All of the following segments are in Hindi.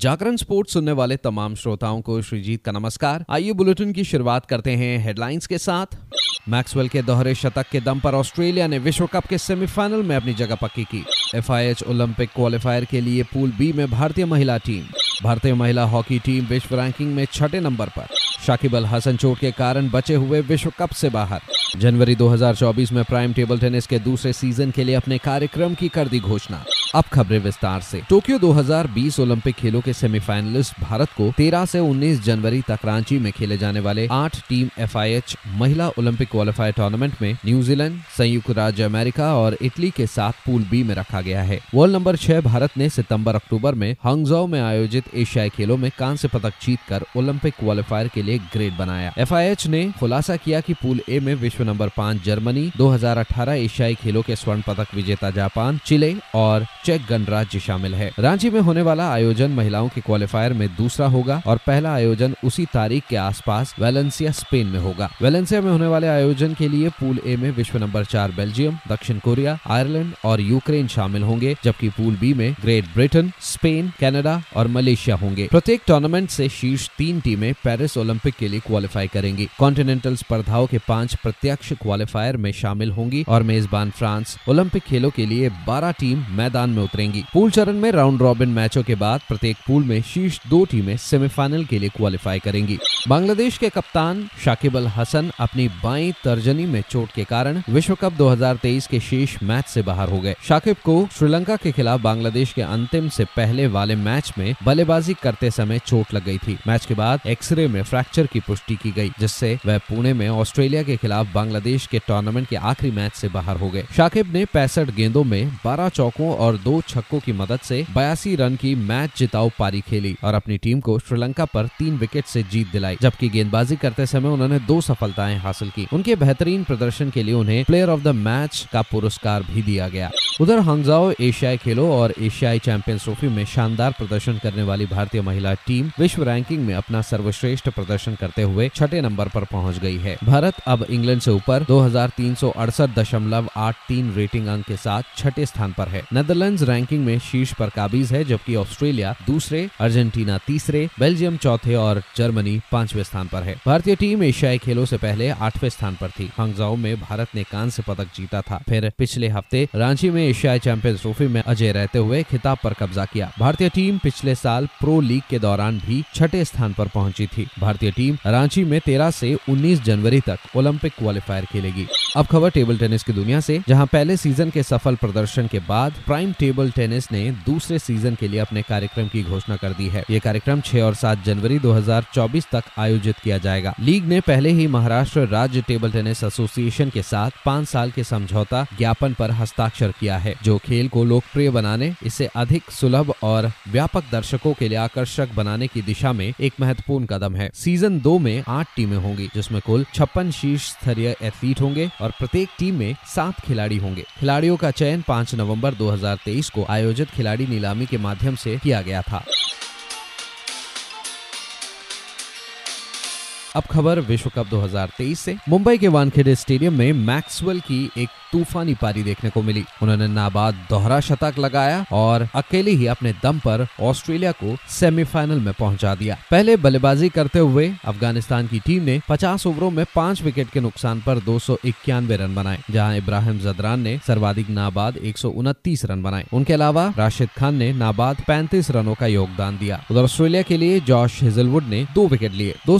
जागरण स्पोर्ट्स सुनने वाले तमाम श्रोताओं को श्रीजीत का नमस्कार। आइए बुलेटिन की शुरुआत करते हैं हेडलाइंस के साथ। मैक्सवेल के दोहरे शतक के दम पर ऑस्ट्रेलिया ने विश्व कप के सेमीफाइनल में अपनी जगह पक्की की। एफआईएच ओलंपिक क्वालिफायर के लिए पूल बी में भारतीय महिला टीम। भारतीय महिला हॉकी टीम विश्व रैंकिंग में छठे नंबर पर। शाकिब अल हसन चोट के कारण बचे हुए विश्व कप से बाहर। जनवरी 2024 में प्राइम टेबल टेनिस के दूसरे सीज़न के लिए अपने कार्यक्रम की कर दी घोषणा। अब खबरें विस्तार से। टोक्यो 2020 ओलंपिक खेलों के सेमीफाइनलिस्ट भारत को 13 से 19 जनवरी तक रांची में खेले जाने वाले आठ टीम एफआईएच महिला ओलंपिक क्वालिफायर टूर्नामेंट में न्यूजीलैंड संयुक्त राज्य अमेरिका और इटली के साथ पूल बी में रखा गया है। वर्ल्ड नंबर छह भारत ने सितंबर अक्टूबर में हंगजो में आयोजित एशियाई खेलों में कांस्य पदक जीत कर ओलंपिक क्वालिफायर के लिए ग्रेड बनाया। एफआईएच ने खुलासा किया कि पूल ए में विश्व नंबर पाँच जर्मनी 2018 एशियाई खेलों के स्वर्ण पदक विजेता जापान, चिले और चेक गणराज्य शामिल है। रांची में होने वाला आयोजन महिलाओं के क्वालिफायर में दूसरा होगा और पहला आयोजन उसी तारीख के आसपास वेलेंसिया स्पेन में होगा। वेलेंसिया में होने वाले आयोजन के लिए पूल ए में विश्व नंबर चार बेल्जियम दक्षिण कोरिया आयरलैंड और यूक्रेन शामिल होंगे, जबकि पूल बी में ग्रेट ब्रिटेन स्पेन कनाडा और मलेशिया होंगे। प्रत्येक टूर्नामेंट से शीर्ष तीन टीमें पेरिस ओलंपिक के लिए क्वालिफाई करेंगी। कॉन्टिनेंटल स्पर्धाओं के पाँच प्रत्यक्ष क्वालिफायर में शामिल होंगी और मेजबान फ्रांस ओलंपिक खेलों के लिए बारह टीम मैदान में उतरेंगी। पूल चरण में राउंड रॉबिन मैचों के बाद प्रत्येक पूल में शीर्ष दो टीमें सेमीफाइनल के लिए क्वालिफाई करेंगी। बांग्लादेश के कप्तान शाकिब अल हसन अपनी बाई तर्जनी में चोट के कारण विश्व कप 2023 के शेष मैच से बाहर हो गए। शाकिब को श्रीलंका के खिलाफ बांग्लादेश के अंतिम से पहले वाले मैच में बल्लेबाजी करते समय चोट लग गई थी। मैच के बाद एक्सरे में फ्रैक्चर की पुष्टि की गई, जिससे वह पुणे में ऑस्ट्रेलिया के खिलाफ बांग्लादेश के टूर्नामेंट के आखिरी मैच से बाहर हो गए। शाकिब ने पैंसठ गेंदों में बारह चौकों और दो छक्कों की मदद से बयासी रन की मैच जिताऊ पारी खेली और अपनी टीम को श्रीलंका पर तीन विकेट से जीत दिलाई, जबकि गेंदबाजी करते समय उन्होंने दो सफलताएँ हासिल की। उनके बेहतरीन प्रदर्शन के लिए उन्हें प्लेयर ऑफ़ द मैच का पुरस्कार भी दिया गया। उधर हंगजाओ एशियाई खेलों और एशियाई चैंपियंस ट्रॉफी में शानदार प्रदर्शन करने वाली भारतीय महिला टीम विश्व रैंकिंग में अपना सर्वश्रेष्ठ प्रदर्शन करते हुए छठे नंबर पर पहुँच गई है। भारत अब इंग्लैंड से ऊपर दो रेटिंग अंक के साथ छठे स्थान पर है। नेदरलैंड रैंकिंग में शीर्ष पर काबिज है, जबकि ऑस्ट्रेलिया दूसरे, अर्जेंटीना तीसरे, बेल्जियम चौथे और जर्मनी पाँचवें स्थान पर है। भारतीय टीम एशियाई खेलों से पहले आठवें स्थान पर थी। हंगजाओ में भारत ने कांस्य पदक जीता था। फिर पिछले हफ़्ते रांची में एशियाई चैंपियंस ट्रॉफी में अजय रहते हुए खिताब पर कब्जा किया। भारतीय टीम पिछले साल प्रो लीग के दौरान भी छठे स्थान पर पहुँची थी। भारतीय टीम रांची में तेरह से उन्नीस जनवरी तक ओलंपिक क्वालिफायर खेलेगी। अब खबर टेबल टेनिस की दुनिया से, जहाँ पहले सीज़न के सफल प्रदर्शन के बाद प्राइम टेबल टेनिस ने दूसरे सीज़न के लिए अपने कार्यक्रम की घोषणा कर दी है। ये कार्यक्रम 6 और 7 जनवरी 2024 तक आयोजित किया जाएगा। लीग ने पहले ही महाराष्ट्र राज्य टेबल टेनिस एसोसिएशन के साथ पाँच साल के समझौता ज्ञापन पर हस्ताक्षर किया है। जो खेल को लोकप्रिय बनाने, इसे अधिक सुलभ और व्यापक दर्शकों के लिए आकर्षक बनाने की दिशा में एक महत्वपूर्ण कदम है। सीज़न दो में आठ टीमें होंगी, जिसमें कुल छप्पन शीर्ष स्तरीय एथलीट होंगे और प्रत्येक टीम में सात खिलाड़ी होंगे। खिलाड़ियों का चयन 5 नवंबर 2023 को आयोजित खिलाड़ी नीलामी के माध्यम ऐसी किया गया था। अब खबर विश्व कप 2023 से। मुंबई के वानखेड़े स्टेडियम में मैक्सवेल की एक तूफानी पारी देखने को मिली। उन्होंने नाबाद दोहरा शतक लगाया और अकेले ही अपने दम पर ऑस्ट्रेलिया को सेमीफाइनल में पहुँचा दिया। पहले बल्लेबाजी करते हुए अफ़गानिस्तान की टीम ने 50 ओवरों में पाँच विकेट के नुकसान पर दो सौ इक्यानवे रन बनाए, जहाँ इब्राहिम जदरान ने सर्वाधिक नाबाद एक सौ उनतीस रन बनाए। उनके अलावा राशिद खान ने नाबाद पैंतीस रनों का योगदान दिया। उधर ऑस्ट्रेलिया के लिए जॉश हिजलवुड ने दो विकेट लिए। दो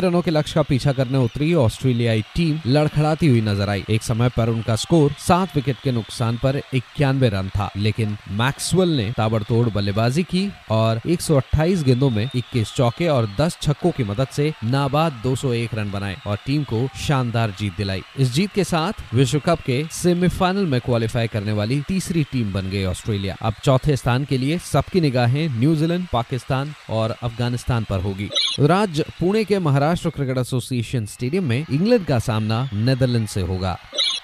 रनों के लक्ष्य का पीछा करने उतरी, ऑस्ट्रेलियाई टीम लड़खड़ाती हुई नज़र आई। एक समय पर उनका स्कोर सात विकेट के नुकसान पर इक्यानवे रन था, लेकिन मैक्सवेल ने ताबड़तोड़ बल्लेबाजी की और 128 गेंदों में 21 चौके और 10 छक्कों की मदद से नाबाद 201 रन बनाए और टीम को शानदार जीत दिलाई। इस जीत के साथ विश्व कप के सेमीफाइनल में क्वालिफाई करने वाली तीसरी टीम बन गई ऑस्ट्रेलिया। अब चौथे स्थान के लिए सबकी निगाहें न्यूजीलैंड, पाकिस्तान और अफ़गानिस्तान पर होगी। राज्य पुणे के महाराष्ट्र क्रिकेट एसोसिएशन स्टेडियम में इंग्लैंड का सामना नेदरलैंड से होगा।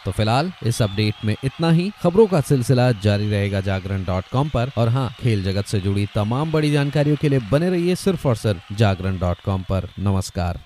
तो फ़िलहाल इस अपडेट में इतना ही। खबरों का सिलसिला जारी रहेगा जागरण डॉट कॉम पर। और हाँ खेल जगत से जुड़ी तमाम बड़ी जानकारियों के लिए बने रहिए सिर्फ़ और सिर्फ़ जागरण डॉट कॉम पर। नमस्कार।